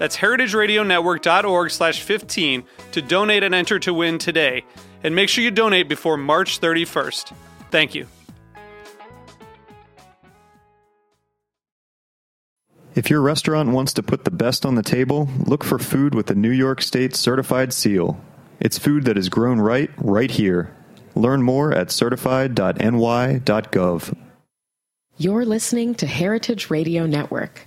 That's heritageradionetwork.org slash 15 to donate and enter to win today. And make sure you donate before March 31st. Thank you. If your restaurant wants to put the best on the table, look for food with the New York State certified seal. It's food that is grown right, right here. Learn more at certified.ny.gov. You're listening to Heritage Radio Network.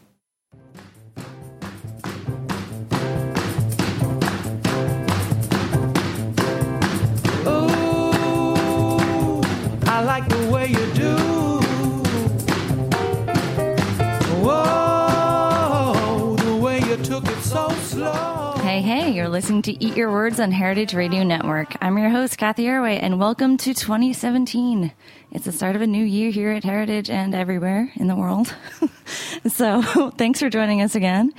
Hey, hey, you're listening to Eat Your Words on Heritage Radio Network. I'm your host, Cathy Erway, and welcome to 2017. It's the start of a new year here at Heritage and everywhere in the world. so thanks for joining us again.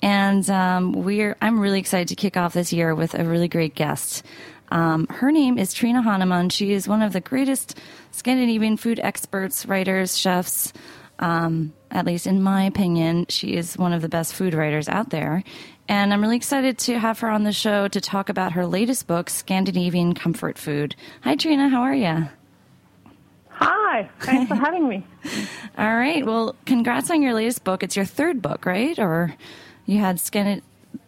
And um, we're I'm really excited to kick off this year with a really great guest. Um, her name is Trine Hahnemann. She is one of the greatest Scandinavian food experts, writers, chefs. Um, at least in my opinion, she is one of the best food writers out there. And I'm really excited to have her on the show to talk about her latest book, Scandinavian Comfort Food. Hi, Trine. How are you? Hi, thanks for having me. All right. Well, congrats on your latest book. It's your third book, right? Or you had Scandi-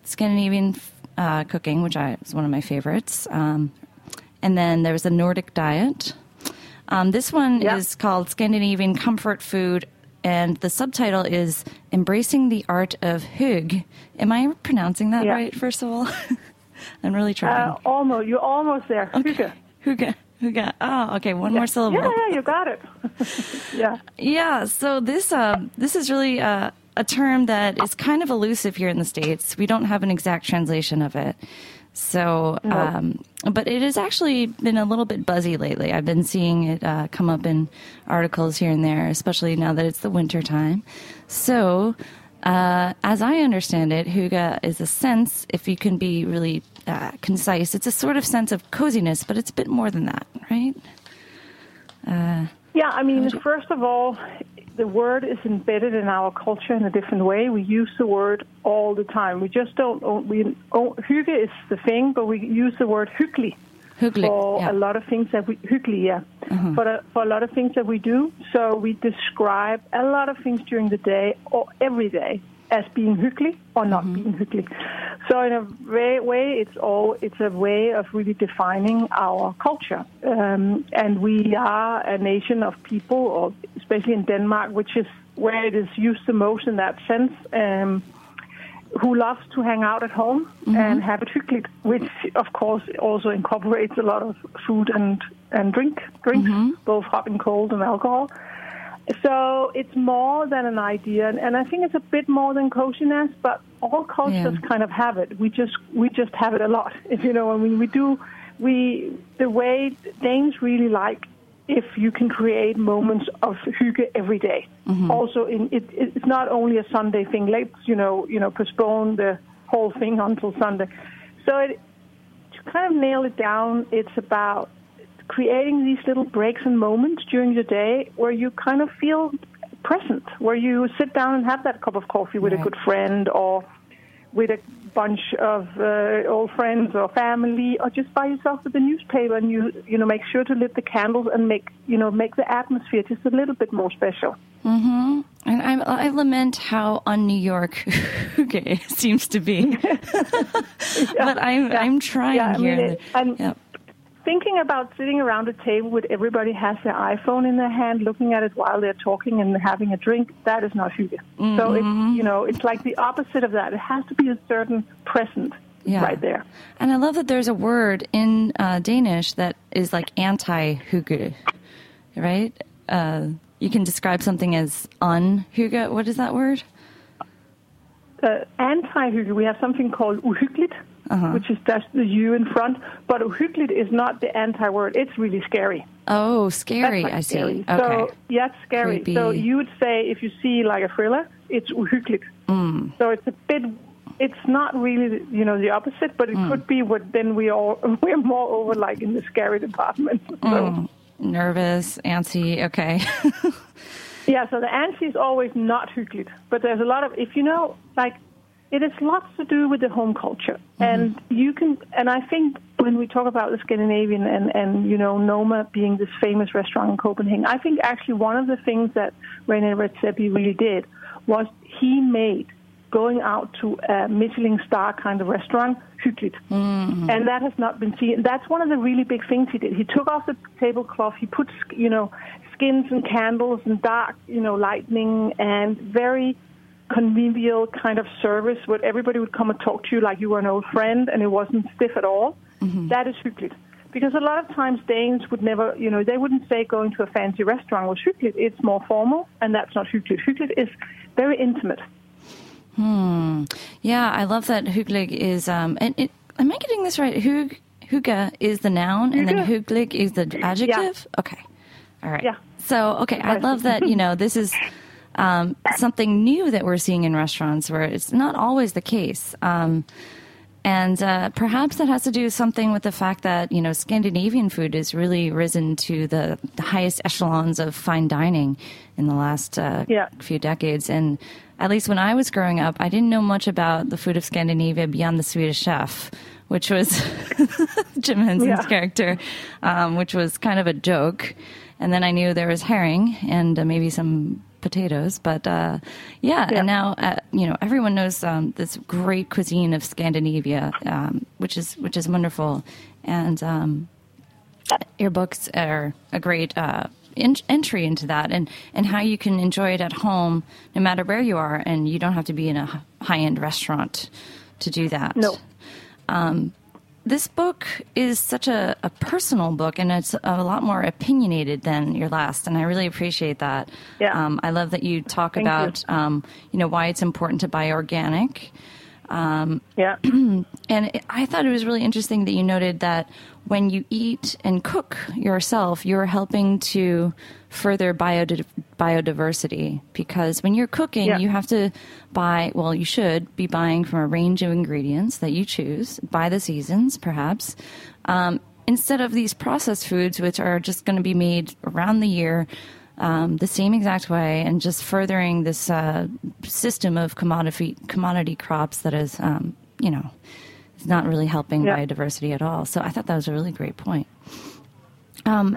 Scandinavian uh, cooking, which I, is one of my favorites. Um, and then there was the Nordic diet. Um, this one Yeah. is called Scandinavian Comfort Food, and the subtitle is Embracing the Art of Hug. Am I pronouncing that Yeah. right, first of all? I'm really trying. Uh, almost, you're almost there. Hygge. Hygge. Hygge. Oh, okay. One more syllable. Yeah, yeah, you got it. yeah. Yeah, so this uh, this is really uh, a term that is kind of elusive here in the states. We don't have an exact translation of it. So, um, but it has actually been a little bit buzzy lately. I've been seeing it uh, come up in articles here and there, especially now that it's the winter time. So, uh, as I understand it, hygge is a sense, if you can be really uh, concise, it's a sort of sense of coziness, but it's a bit more than that, right? Yeah, I mean, first of all, the word is embedded in our culture in a different way. We use the word all the time. We just don't. own- We own, hygge is the thing, but we use the word hyggelig for yeah. a lot of things that we hyggelig, yeah, mm-hmm. for a, for a lot of things that we do. So we describe a lot of things during the day or every day as being hyggelig or not being hyggelig. So in a way, way, it's all it's a way of really defining our culture. Um, and we are a nation of people, or especially in Denmark, which is where it is used the most in that sense. Um, who loves to hang out at home and have it hyggelig, which of course also incorporates a lot of food and, and drink drinks, both hot and cold and alcohol. So it's more than an idea, and, I think it's a bit more than coziness. But all cultures Yeah. kind of have it. We just we just have it a lot. If you know, I mean, we do. We the way Danes really like if you can create moments of hygge every day. Mm-hmm. Also, in it, it's not only a Sunday thing. Let's you know you know postpone the whole thing until Sunday. So it, to kind of nail it down, it's about creating these little breaks and moments during the day where you kind of feel present, where you sit down and have that cup of coffee with a good friend or with a bunch of uh, old friends or family, or just by yourself with a newspaper, and you you know make sure to lit the candles and make you know make the atmosphere just a little bit more special. Mm-hmm. And I, I lament how un New York hygge seems to be, but I'm yeah. I'm trying Yeah, I mean, here. it- and- Yep. Thinking about sitting around a table with everybody has their iPhone in their hand, looking at it while they're talking and having a drink, that is not hygge. So it's you know it's like the opposite of that. It has to be a certain present Yeah. right there. And I love that there's a word in uh, Danish that is like anti-hygge, right? Uh, you can describe something as un-hygge. What is that word? uh, anti-hygge, we have something called uhyggeligt, Uh-huh. which is just the U in front. But uhyggeligt is not the anti-word. It's really scary. Oh, scary. like I see. scary. Okay. So, yeah, it's scary. Creepy. So you would say if you see like a thriller, it's uhyggeligt. Mm. So it's a bit. It's not really, you know, the opposite, but it Mm. could be what then we all we're more over like in the scary department. So, Mm. Nervous, antsy. Okay. Yeah, so the antsy is always not hyggeligt. But there's a lot of, if you know, like, it has lots to do with the home culture. Mm-hmm. And you can, and I think when we talk about the Scandinavian and, and, you know, Noma being this famous restaurant in Copenhagen, I think actually one of the things that René Redzepi really did was he made going out to a Michelin star kind of restaurant hyggeligt. Mm-hmm. And that has not been seen. That's one of the really big things he did. He took off the tablecloth, he put, you know, skins and candles and dark, you know, lightning and very convivial kind of service where everybody would come and talk to you like you were an old friend and it wasn't stiff at all. That is hyggeligt. Because a lot of times Danes would never, you know, they wouldn't say going to a fancy restaurant was hyggeligt. It's more formal, and that's not hyggeligt. Hyggeligt is very intimate. Hmm. yeah, I love that hygge is. Um, and it, am I getting this right? Hug, hygge is the noun, and then Hygge. hygge is the adjective. Okay. All right. Yeah. So, okay, I love that. You know, this is um, something new that we're seeing in restaurants where it's not always the case. Um, and uh, perhaps that has to do something with the fact that you know Scandinavian food has really risen to the, the highest echelons of fine dining in the last uh, Yeah. few decades. And at least when I was growing up, I didn't know much about the food of Scandinavia beyond the Swedish Chef, which was Jim Henson's Yeah. character, um, which was kind of a joke. And then I knew there was herring and uh, maybe some potatoes, but uh, yeah, Yeah. And now uh, you know everyone knows um, this great cuisine of Scandinavia, um, which is which is wonderful. And um, your books are a great uh, in- entry into that, and and how you can enjoy it at home, no matter where you are, and you don't have to be in a high end restaurant to do that. No. This book is such a, a personal book, and it's a lot more opinionated than your last, and I really appreciate that. Yeah. Um, I love that you talk Thank you. about, um, you know, why it's important to buy organic. Yeah. And it, I thought it was really interesting that you noted that when you eat and cook yourself, you're helping to further biodi- biodiversity because when you're cooking, Yeah. you have to buy, well, you should be buying from a range of ingredients that you choose by the seasons, perhaps. Um, instead of these processed foods, which are just going to be made around the year um, the same exact way, and just furthering this uh, system of commodity commodity crops that is, um, you know, is not really helping Yeah. biodiversity at all. So I thought that was a really great point.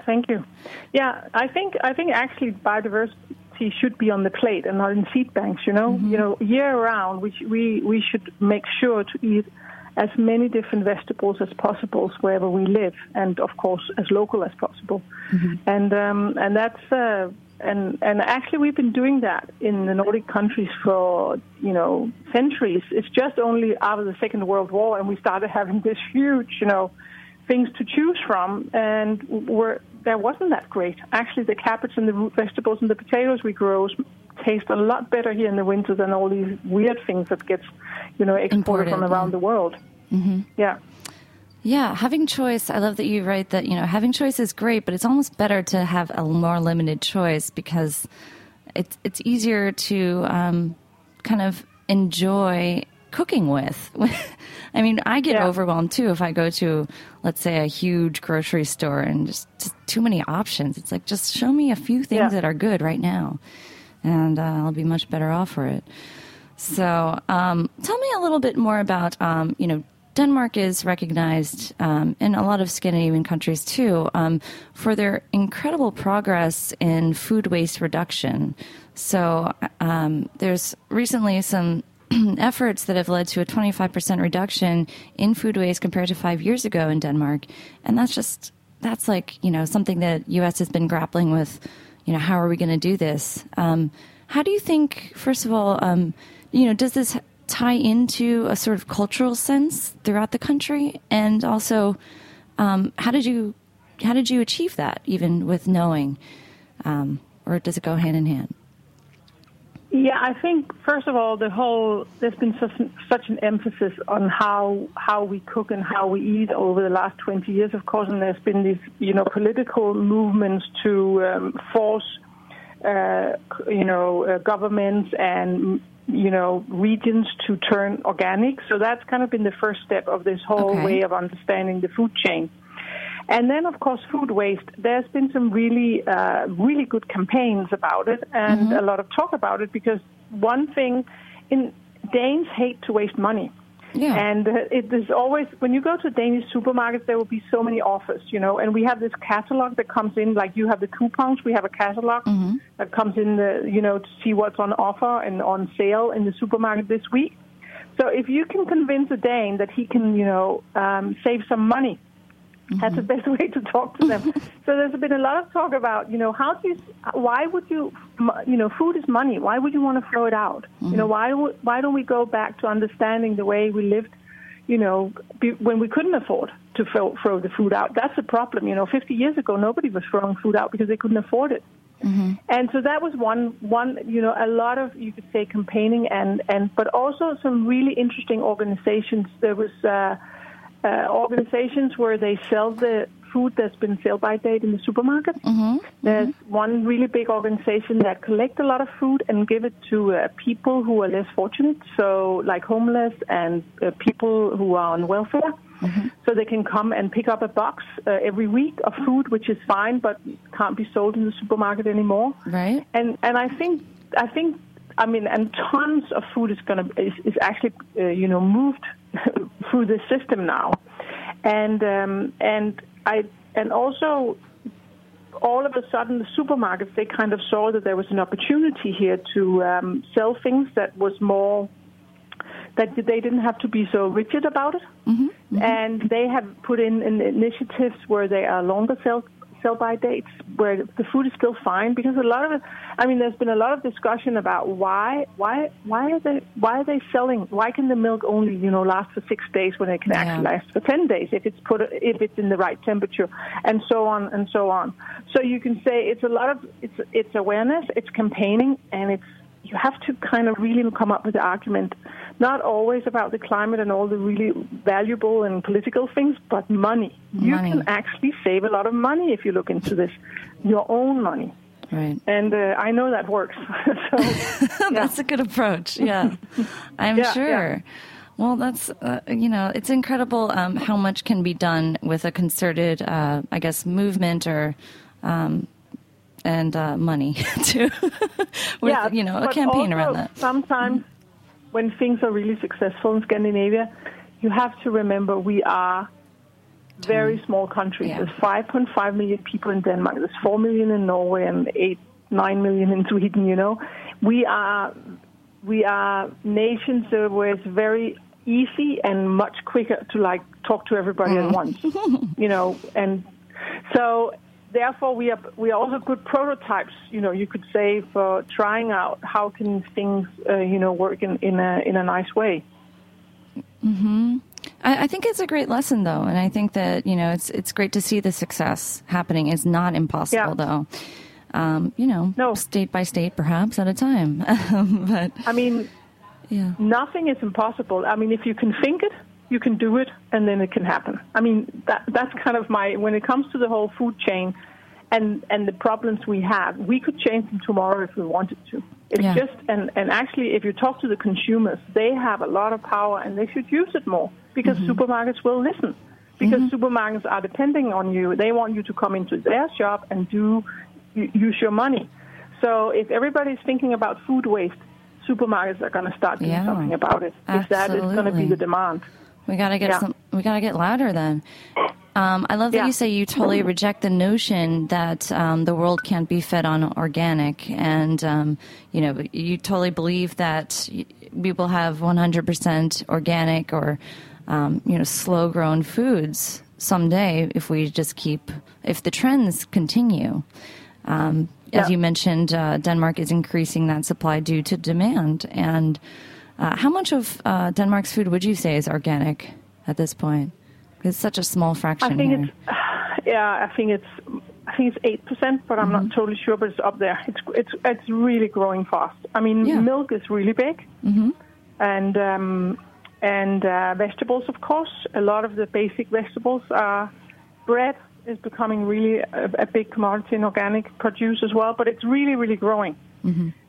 Thank you. Yeah, I think I think actually biodiversity should be on the plate and not in seed banks. You know, you know, year round we we we should make sure to eat as many different vegetables as possible wherever we live, and of course as local as possible. And um, and that's uh, and and actually we've been doing that in the Nordic countries for you know centuries. It's just only after the Second World War and we started having this huge you know things to choose from, and we're, there wasn't that great. Actually, the cabbage and the root vegetables and the potatoes we grow taste a lot better here in the winter than all these weird things that gets, you know, exported Imported, from around yeah. the world. Mm-hmm. Yeah. Yeah, having choice. I love that you write that, you know, having choice is great, but it's almost better to have a more limited choice because it's it's easier to um, kind of enjoy cooking with. I mean, I get Yeah. overwhelmed too if I go to, let's say, a huge grocery store and just, just too many options. It's like just show me a few things Yeah. that are good right now, and uh, I'll be much better off for it. So, um, tell me a little bit more about, um, you know, Denmark is recognized, um, in a lot of Scandinavian countries too, um, for their incredible progress in food waste reduction. So, um, there's recently some efforts that have led to a 25% reduction in food waste compared to five years ago in Denmark. And that's just, that's like, you know, something that U.S. has been grappling with, you know, how are we going to do this? Um, how do you think, first of all, um, you know, does this tie into a sort of cultural sense throughout the country? And also, um, how did you, how did you achieve that even with knowing, um, or does it go hand in hand? Yeah, I think first of all, the whole there's been such, such an emphasis on how how we cook and how we eat over the last 20 years, of course, and there's been these you know political movements to um, force uh, you know uh, governments and you know regions to turn organic. So that's kind of been the first step of this whole Okay. way of understanding the food chain. And then, of course, food waste. There's been some really, uh, really good campaigns about it, and a lot of talk about it. Because one thing, in Danes hate to waste money, Yeah. and uh, it is always when you go to Danish supermarkets, there will be so many offers, you know. And we have this catalog that comes in, like you have the coupons. We have a catalog that comes in, the, you know, to see what's on offer and on sale in the supermarket this week. So if you can convince a Dane that he can, you know, um, save some money, Mm-hmm. that's the mm-hmm. best way to talk to them. so there's been a lot of talk about, you know, how do you, why would you, you know, food is money. Why would you want to throw it out? You mm-hmm. know, why would, why don't we go back to understanding the way we lived, you know, be, when we couldn't afford to throw, throw the food out? That's the problem. You know, 50 years ago, nobody was throwing food out because they couldn't afford it. And so that was one, one, you know, a lot of, you could say, campaigning and, and but also some really interesting organizations. There was uh, uh, organizations where they sell the food that's been sell by date in the supermarket. There's one really big organization that collect a lot of food and give it to uh, people who are less fortunate, so like homeless and uh, people who are on welfare. So they can come and pick up a box uh, every week of food, which is fine, but can't be sold in the supermarket anymore. Right. And and I think I think I mean, and tons of food is going to is, is actually uh, you know moved through the system now, and um, and I and also all of a sudden the supermarkets they kind of saw that there was an opportunity here to um, sell things that was more that they didn't have to be so rigid about it, and they have put in, in initiatives where they are longer sell sell by dates where the food is still fine because a lot of it I mean there's been a lot of discussion about why why why are they why are they selling why can the milk only you know last for six days when it can Yeah. actually last for ten days if it's put if it's in the right temperature and so on and so on so you can say it's a lot of it's it's awareness it's campaigning and it's you have to kind of really come up with the argument, not always about the climate and all the really valuable and political things, but money. money. You can actually save a lot of money if you look into this, your own money. Right. And uh, I know that works. so, that's a good approach. Yeah, I'm Yeah, sure. yeah. Well, that's uh, you know, it's incredible um, how much can be done with a concerted, uh, I guess, movement or um, and uh, money too. with yeah, you know, a campaign around that. Sometimes when things are really successful in Scandinavia, you have to remember we are very small country. Yeah. There's 5.5 million people in Denmark. There's 4 million in Norway and 8, 9 million in Sweden, you know. We are, we are nations where it's very easy and much quicker to like talk to everybody at once, you know, and so therefore we are we are also good prototypes, you know, you could say for trying out how can things, uh, you know, work in, in a in a nice way. I, I think it's a great lesson, though, and I think that you know it's it's great to see the success happening. It's not impossible, Yeah. though. Um, you know, No. state by state, perhaps at a time. but I mean, yeah, nothing is impossible. I mean, if you can think it, you can do it, and then it can happen. I mean, that that's kind of my when it comes to the whole food chain, and and the problems we have, we could change them tomorrow if we wanted to. It's Yeah. just and and actually, if you talk to the consumers, they have a lot of power, and they should use it more because mm-hmm. supermarkets will listen. Because mm-hmm. supermarkets are depending on you, they want you to come into their shop and do use your money. So if everybody's thinking about food waste, supermarkets are going to start doing Yeah. something about it. If that is going to be the demand. We gotta get Yeah. some. We gotta get louder then. Um, I love that Yeah. you say you totally reject the notion that um, the world can't be fed on organic, and um, you know you totally believe that we will have 100% organic or um, you know slow grown foods someday if we just keep if the trends continue. Um, as you mentioned, uh, Denmark is increasing that supply due to demand. And uh, how much of uh, Denmark's food would you say is organic at this point? It's such a small fraction I think here. it's yeah, I think it's I think it's eight percent, but I'm Mm-hmm. not totally sure. But it's up there. It's it's it's really growing fast. I mean, Yeah. milk is really big, mm-hmm. and um, and uh, vegetables, of course. A lot of the basic vegetables are bread is becoming really a, a big commodity in organic produce as well. But it's really really growing.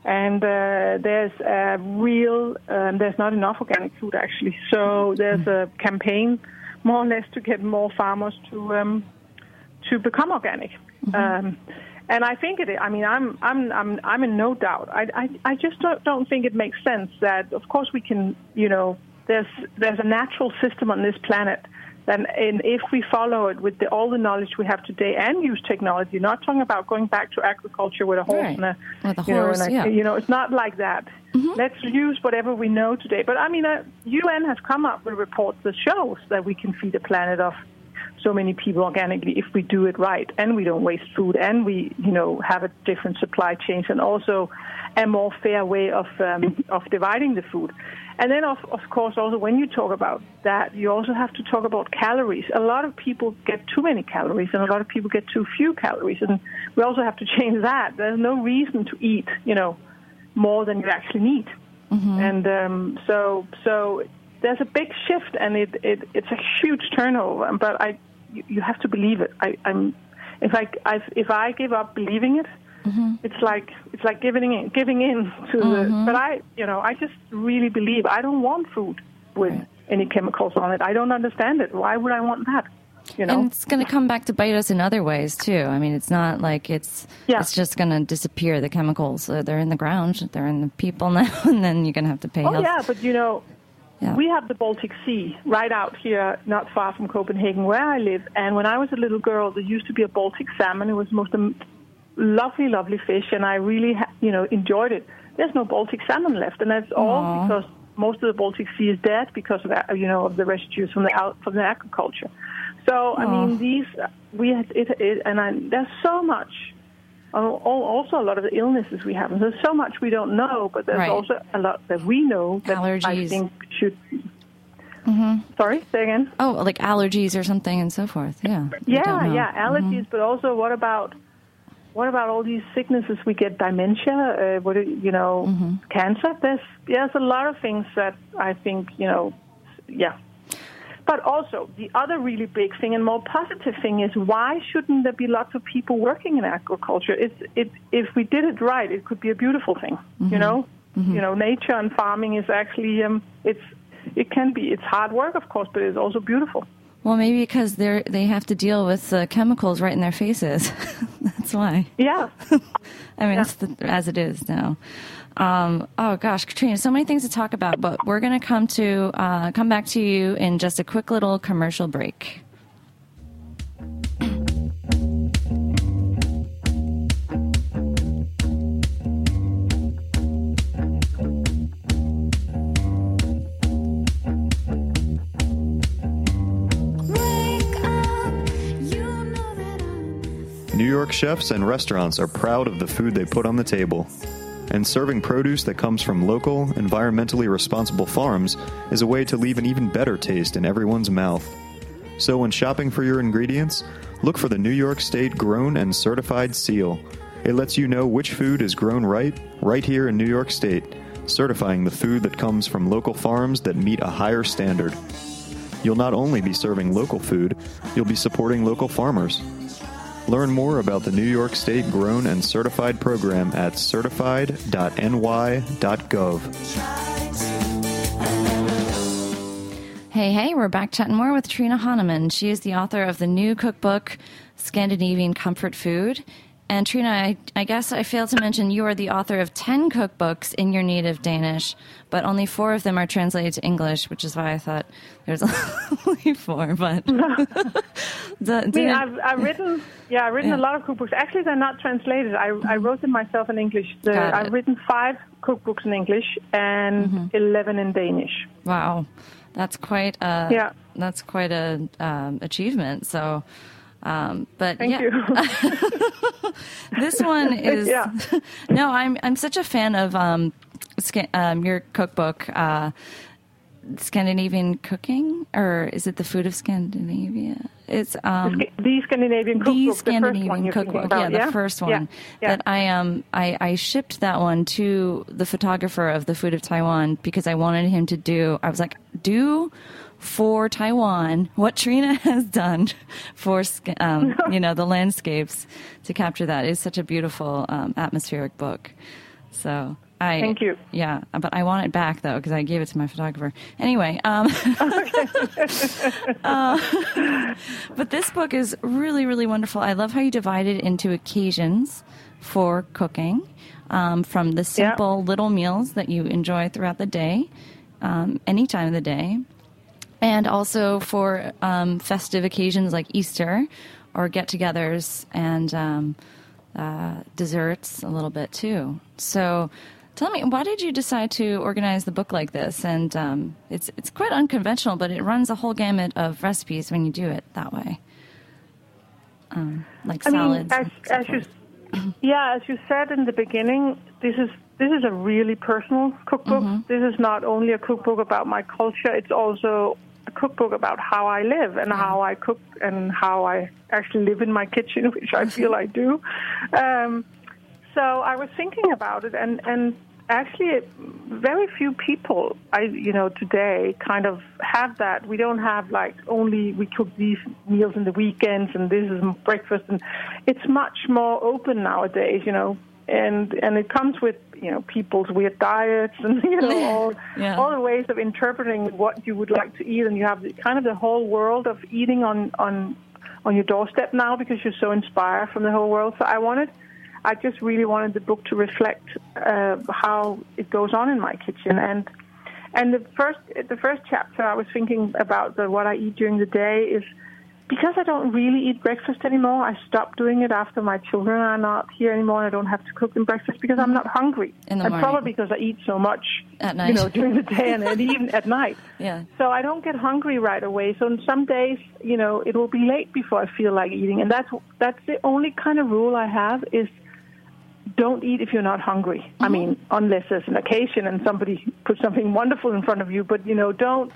And uh, there's a real, um, there's not enough organic food actually. So there's a campaign, more or less, to get more farmers to um, to become organic. Um, and I think it. I mean, I'm I'm I'm I'm in no doubt. I I, I just don't, don't think it makes sense that, of course, we can. You know, there's there's a natural system on this planet. Then, and if we follow it with the, all the knowledge we have today and use technology, not talking about going back to agriculture with a horse Right. and a, With a you know, and a- yeah. Mm-hmm. you know, it's not like that. Let's use whatever we know today. But I mean, uh, UN has come up with reports that shows that we can feed a planet of so many people organically if we do it right and we don't waste food and we, you know, have a different supply chains and also a more fair way of um, of dividing the food. And then, of, of course, also when you talk about that, you also have to talk about calories. A lot of people get too many calories, and a lot of people get too few calories, and we also have to change that. There's no reason to eat, you know, more than you actually need. And um, so, so there's a big shift, and it, it it's a huge turnover. But I, you, you have to believe it. I, I'm, if I, I if I give up believing it, it's like it's like giving in, giving in to the. But I, you know, I just really believe. I don't want food with any chemicals on it. I don't understand it. Why would I want that? You know. And it's going to come back to bite us in other ways too. I mean, it's not like it's Yeah. it's just going to disappear. The chemicals uh, they're in the ground, they're in the people now, and then you're going to have to pay. Oh health. yeah, but you know, Yeah. we have the Baltic Sea right out here, not far from Copenhagen, where I live. And when I was a little girl, there used to be a Baltic salmon. It was most lovely, lovely fish, and I really, ha- you know, enjoyed it. There's no Baltic salmon left, and that's all Aw. because most of the Baltic Sea is dead because of you know, of the residues from the out, from the agriculture. So I mean, these we had it, it and I, there's so much. Al- al- Also, a lot of the illnesses we have. And there's so much we don't know, but there's Right. also a lot that we know that I Allergies. think should. Mm-hmm. Sorry, say again. Oh, like allergies or something and so forth. Yeah. Yeah, yeah, mm-hmm. allergies, but also what about what about all these sicknesses we get? Dementia, uh, what you know, mm-hmm. cancer. There's there's a lot of things that I think you know, yeah. But also the other really big thing and more positive thing is why shouldn't there be lots of people working in agriculture? It's it if we did it right, it could be a beautiful thing. You know, you know, nature and farming is actually um, it's it can be it's hard work of course, but it's also beautiful. Well, maybe because they're they have to deal with uh, chemicals right in their faces. That's why. Yeah. I mean, it's the, as it is now. Um, oh gosh, Katrina, so many things to talk about, but we're going to come to uh, come back to you in just a quick little commercial break. New York chefs and restaurants are proud of the food they put on the table. And serving produce that comes from local, environmentally responsible farms is a way to leave an even better taste in everyone's mouth. So when shopping for your ingredients, look for the New York State Grown and Certified Seal. It lets you know which food is grown right, right here in New York State, certifying the food that comes from local farms that meet a higher standard. You'll not only be serving local food, you'll be supporting local farmers. Learn more about the New York State Grown and Certified program at certified.ny.gov. Hey, hey, we're back chatting more with Trine Hahnemann. She is the author of the new cookbook, Scandinavian Comfort Food. And Trine, I, I guess I failed to mention you are the author of 10 cookbooks in your native Danish, but only four of them are translated to English, which is why I thought there's only four. But I mean, I've, I've written, yeah, I've written yeah. a lot of cookbooks. Actually, they're not translated. I, I wrote them myself in English. The, I've written five cookbooks in English and mm-hmm. 11 in Danish. Wow. That's quite a, yeah. that's quite a um, achievement. So, um, but Thank yeah. one is yeah. no. I'm I'm such a fan of um, um, your cookbook. Uh, Scandinavian cooking, or is it the food of Scandinavia? It's um, the Scandinavian cookbook. The Scandinavian the cookbook, about, yeah, yeah, the first one yeah, yeah. that I um I, I shipped that one to the photographer of the Food of Taiwan because I wanted him to do. I was like, do for Taiwan what Trine has done for um, you know the landscapes to capture that is such a beautiful um, atmospheric book. So I thank you. Yeah, but I want it back though because I gave it to my photographer. Anyway, um, uh, but this book is really really wonderful. I love how you divide it into occasions for cooking. Um, from the simple yeah. little meals that you enjoy throughout the day, um, any time of the day, and also for um, festive occasions like Easter or get togethers and um, uh, desserts a little bit too. So tell me, why did you decide to organize the book like this? And um, it's, it's quite unconventional, but it runs a whole gamut of recipes when you do it that way. Um, like I salads. Mean, as, as you, yeah, as you said in the beginning, this is this is a really personal cookbook. Mm-hmm. This is not only a cookbook about my culture; it's also a cookbook about how I live and how I cook and how I actually live in my kitchen, which I feel I do. Um, so I was thinking about it, and and actually, very few people, I you know, today kind of have that. We don't have like only we cook these meals in the weekends, and this is breakfast, and it's much more open nowadays. You know, and and it comes with you know people's weird diets and you know all yeah. all the ways of interpreting what you would like to eat, and you have the, kind of the whole world of eating on on on your doorstep now because you're so inspired from the whole world. So I wanted. I just really wanted the book to reflect uh, how it goes on in my kitchen, and and the first the first chapter I was thinking about the what I eat during the day is because I don't really eat breakfast anymore, I stopped doing it after my children are not here anymore. And I don't have to cook them breakfast because I'm not hungry. And morning. probably because I eat so much, at night. you know, during the day and, and even at night. Yeah. So I don't get hungry right away. So on some days, you know, it will be late before I feel like eating, and that's that's the only kind of rule I have is don't eat if you're not hungry. Mm-hmm. I mean, unless there's an occasion and somebody puts something wonderful in front of you, but you know, don't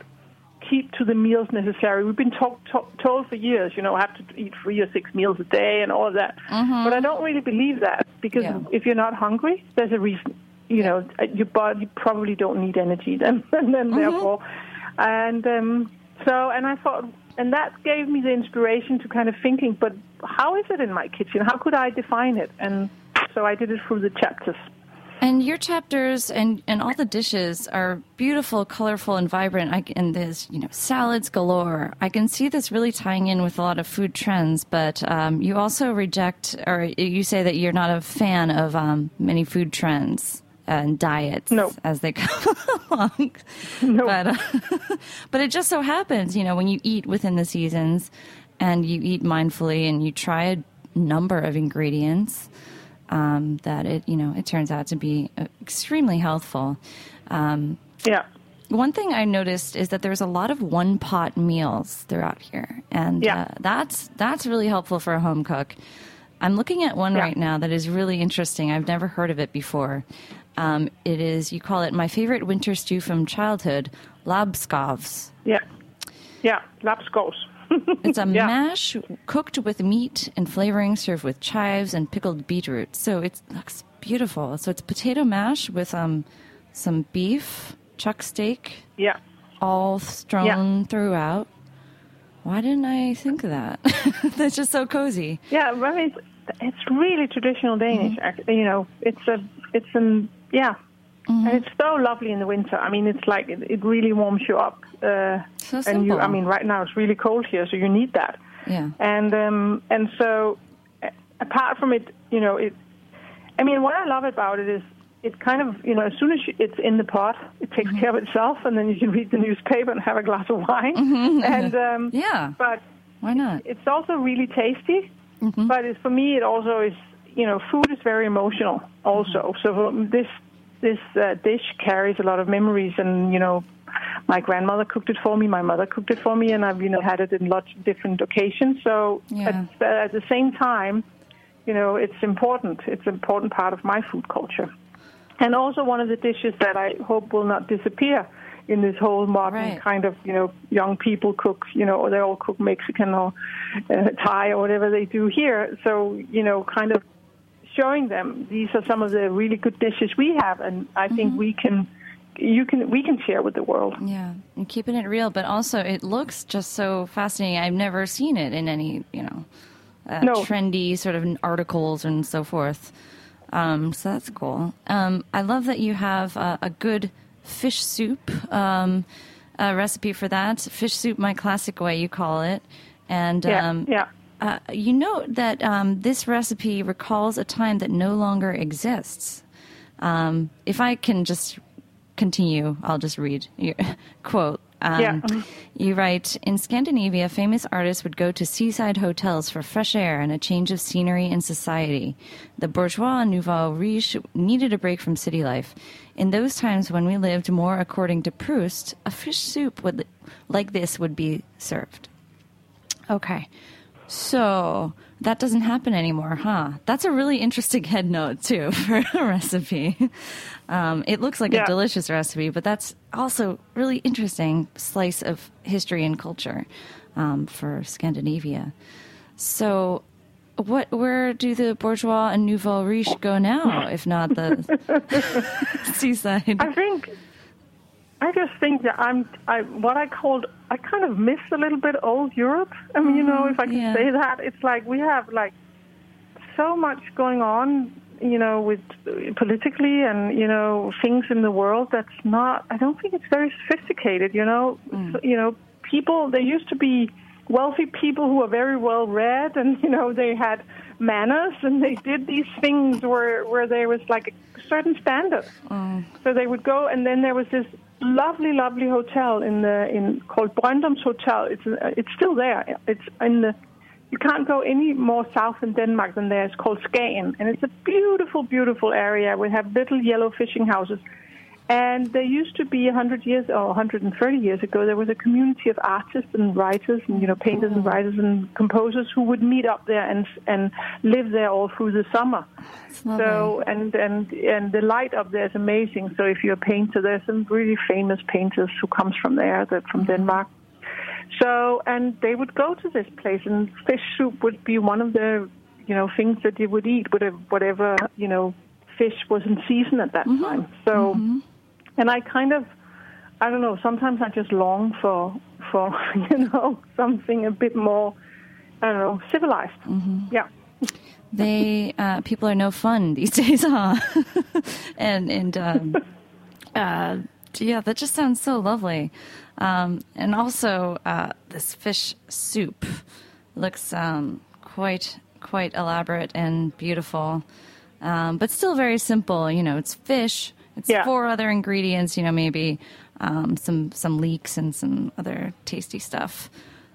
keep to the meals necessary. We've been talk, talk, told for years, you know, have to eat three or six meals a day and all of that. Mm-hmm. But I don't really believe that because yeah. if you're not hungry, there's a reason. You know, your body probably don't need energy then, and then mm-hmm. therefore, and um, so and I thought, and that gave me the inspiration to kind of thinking. But how is it in my kitchen? How could I define it? And so I did it through the chapters. And your chapters and, and all the dishes are beautiful, colorful, and vibrant. I, and there's you know salads galore. I can see this really tying in with a lot of food trends. But um, you also reject, or you say that you're not a fan of um, many food trends and diets no. as they come along. No. But uh, but it just so happens, you know, when you eat within the seasons and you eat mindfully and you try a number of ingredients um, that it you know it turns out to be uh, extremely healthful. Um, yeah. One thing I noticed is that there's a lot of one pot meals throughout here, and yeah. uh, that's that's really helpful for a home cook. I'm looking at one yeah. right now that is really interesting. I've never heard of it before. Um, it is you call it my favorite winter stew from childhood, labskovs. Yeah, yeah, labskovs. It's a yeah. mash cooked with meat and flavoring, served with chives and pickled beetroot. So it looks beautiful. So it's potato mash with um, some beef, chuck steak. Yeah. All strewn yeah. throughout. Why didn't I think of that? That's just so cozy. Yeah, I mean, it's, it's really traditional Danish. Mm-hmm. You know, it's a, it's an, yeah, Mm-hmm. And it's so lovely in the winter. I mean, it's like it, it really warms you up. Uh, so and you, I mean, right now it's really cold here, so you need that. Yeah. And um, and so apart from it, you know, it. I mean, what I love about it is it kind of, you know, as soon as you, it's in the pot, it takes Mm-hmm. care of itself, and then you can read the newspaper and have a glass of wine. And um, Mm-hmm. Yeah. but Why not? it's also really tasty. Mm-hmm. But it's, for me, it also is, you know, food is very emotional. Also, Mm-hmm. so this this uh, dish carries a lot of memories, and you know, my grandmother cooked it for me, my mother cooked it for me, and I've you know had it in lots of different occasions. So Yeah. at, uh, at the same time, you know, it's important. It's an important part of my food culture, and also one of the dishes that I hope will not disappear in this whole modern Right. kind of you know young people cook you know or they all cook Mexican or uh, Thai or whatever they do here. So you know, kind of showing them these are some of the really good dishes we have, and I think we can. You can, we can share with the world. Yeah, and keeping it real, but also it looks just so fascinating. I've never seen it in any, you know, uh, No. trendy sort of articles and so forth. Um, so that's cool. Um, I love that you have uh, a good fish soup um, a recipe for that. Fish soup, my classic way, you call it. And Yeah, um, yeah. Uh, you note that um, this recipe recalls a time that no longer exists. Um, if I can just continue, I'll just read your quote. Um, Yeah. You write In Scandinavia, famous artists would go to seaside hotels for fresh air and a change of scenery and society. The bourgeois nouveau riche needed a break from city life. In those times when we lived more according to Proust, a fish soup would, like this would be served. Okay. So that doesn't happen anymore, huh? That's a really interesting head note, too, for a recipe. Um, it looks like Yeah. a delicious recipe, but that's also really interesting slice of history and culture um, for Scandinavia. So, what? Where do the bourgeois and nouveau riche go now, if not the seaside? I think I just think that I'm I what I called I kind of miss a little bit old Europe. I mean, you know, if I can mm-hmm. yeah. say that, it's like we have like so much going on, you know, with politically and you know things in the world that's not. I don't think it's very sophisticated. You know, So, you know, people. There used to be wealthy people who were very well read, and you know they had manners, and they did these things where where there was like a certain standard. Mm. So they would go, and then there was this lovely, lovely hotel in the in called Brøndums Hotel. It's it's still there. It's in the. You can't go any more south in Denmark than there. It's called Skagen, and it's a beautiful, beautiful area. We have little yellow fishing houses, and there used to be 100 years or 130 years ago, there was a community of artists and writers, and you know, painters and mm. writers and composers who would meet up there and and live there all through the summer. So and and and the light up there is amazing. So if you're a painter, there's some really famous painters who comes from there, that from Denmark. So and they would go to this place, and fish soup would be one of the you know things that you would eat whatever you know fish was in season at that mm-hmm. time. So mm-hmm. and I kind of I don't know. Sometimes I just long for for you know something a bit more I don't know civilized. Mm-hmm. Yeah. They uh, people are no fun these days, huh? and and um, uh, yeah, that just sounds so lovely. Um, and also, uh, this fish soup looks um, quite quite elaborate and beautiful, um, but still very simple. You know, it's fish. It's Yeah. four other ingredients. You know, maybe um, some some leeks and some other tasty stuff.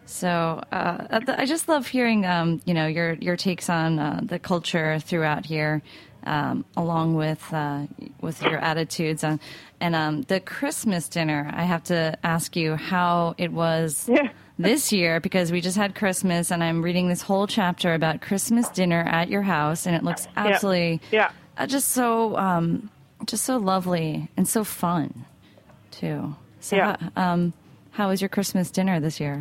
So uh, I just love hearing, um, you know, your your takes on uh, the culture throughout here, um, along with uh, with your attitudes on, and um, the Christmas dinner. I have to ask you how it was Yeah. this year because we just had Christmas, and I'm reading this whole chapter about Christmas dinner at your house, and it looks absolutely, Yeah. uh, just so um, just so lovely and so fun, too. So, Yeah. how, um, how was your Christmas dinner this year?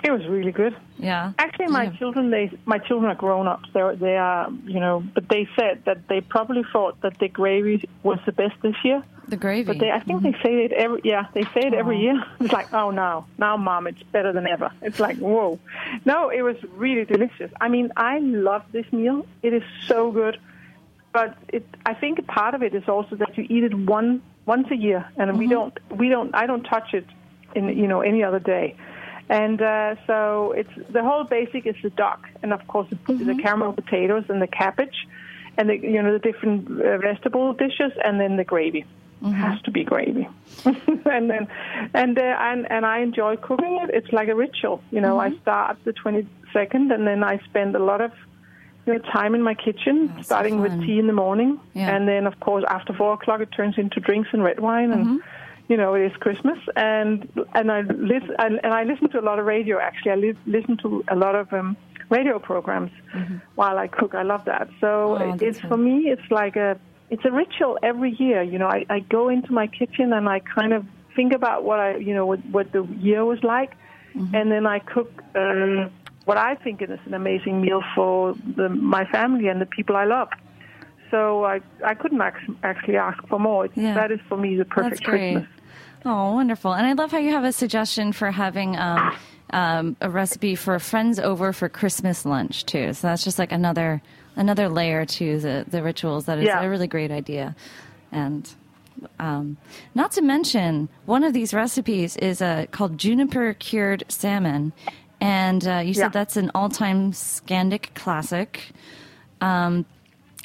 It was really good. Yeah. Actually, my Yeah. children they my children are grown ups. They they are you know, but they said that they probably thought that the gravy was the best this year. The gravy. But they, I think they mm-hmm. say it every yeah they say it every oh. year. It's like oh now now mom it's better than ever. It's like whoa, no it was really delicious. I mean I love this meal. It is so good, but it I think a part of it is also that you eat it one once a year, and we mm-hmm. don't we don't I don't touch it in you know any other day. And uh, so it's the whole basic is the duck, and of course the, the caramel potatoes and the cabbage, and the you know the different uh, vegetable dishes, and then the gravy. Has to be gravy, and then and uh, and and I enjoy cooking it. It's like a ritual, you know. I start the twenty second, and then I spend a lot of you know time in my kitchen, so starting with tea in the morning, Yeah. and then of course after four o'clock it turns into drinks and red wine and you know it is Christmas and and I listen and, and I listen to a lot of radio actually I li- listen to a lot of um, radio programs while I cook I love that so Oh, it's for me it's like a it's a ritual every year you know I, I go into my kitchen and I kind of think about what I you know what, what the year was like and then I cook um, what I think is an amazing meal for the, my family and the people I love. So I I couldn't actually ask for more. Yeah. That is for me the perfect. Christmas. Oh, wonderful. And I love how you have a suggestion for having um, um, a recipe for friends over for Christmas lunch, too. So that's just like another another layer to the, the rituals. That is Yeah. a really great idea. And um, not to mention, one of these recipes is uh, called juniper cured salmon. And uh, you said Yeah. that's an all time Scandic classic. Um,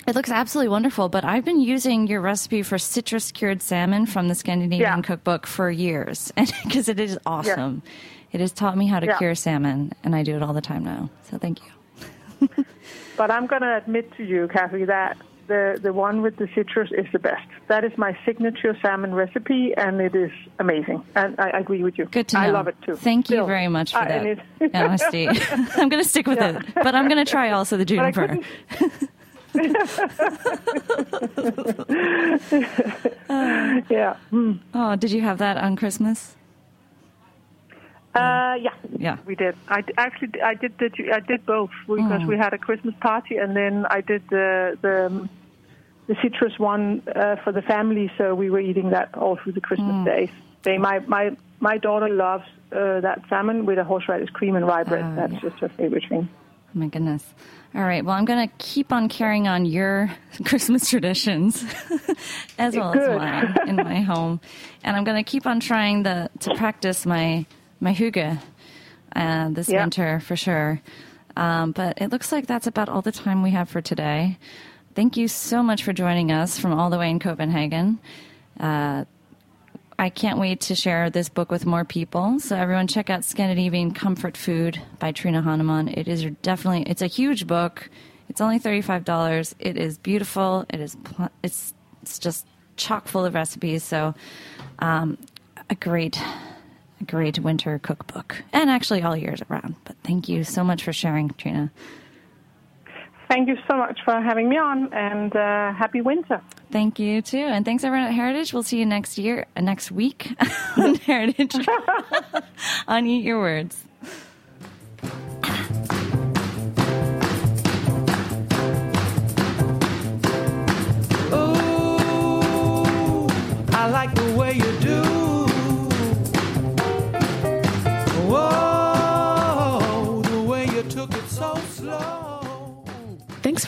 it looks absolutely wonderful, but I've been using your recipe for citrus cured salmon from the Scandinavian Yeah. cookbook for years, because it is awesome. It has taught me how to Yeah. cure salmon, and I do it all the time now. So thank you. But I'm going to admit to you, Cathy, that the the one with the citrus is the best. That is my signature salmon recipe, and it is amazing. And I agree with you. Good to know. I love it too. Thank you very much for Uh, that honesty. I'm going to stick with Yeah. it, but I'm going to try also the juniper. yeah. Mm. Oh, did you have that on Christmas? Uh, yeah. Yeah. We did. I actually I did the I did both because Mm. we had a Christmas party and then I did the the the citrus one uh, for the family. So we were eating that all through the Christmas Mm. days. They, my my my daughter loves uh, that salmon with a horseradish cream and rye bread. Oh, That's yeah. just her favorite thing. Oh my goodness. All right. Well, I'm going to keep on carrying on your Christmas traditions as well as mine in my home. And I'm going to keep on trying the, to practice my, my hygge uh, this Yeah. winter for sure. Um, but it looks like that's about all the time we have for today. Thank you so much for joining us from all the way in Copenhagen. Uh, I can't wait to share this book with more people. So everyone check out Scandinavian Comfort Food by Trine Hahnemann. It is definitely it's a huge book. It's only $35. It is beautiful. It is pl- it's it's just chock full of recipes. So um, a great a great winter cookbook. And actually all years around. But thank you so much for sharing, Trine. Thank you so much for having me on, and uh, happy winter. Thank you too, and thanks everyone at Heritage. We'll see you next year, uh, next week on Heritage on Eat Your Words. Ooh, I like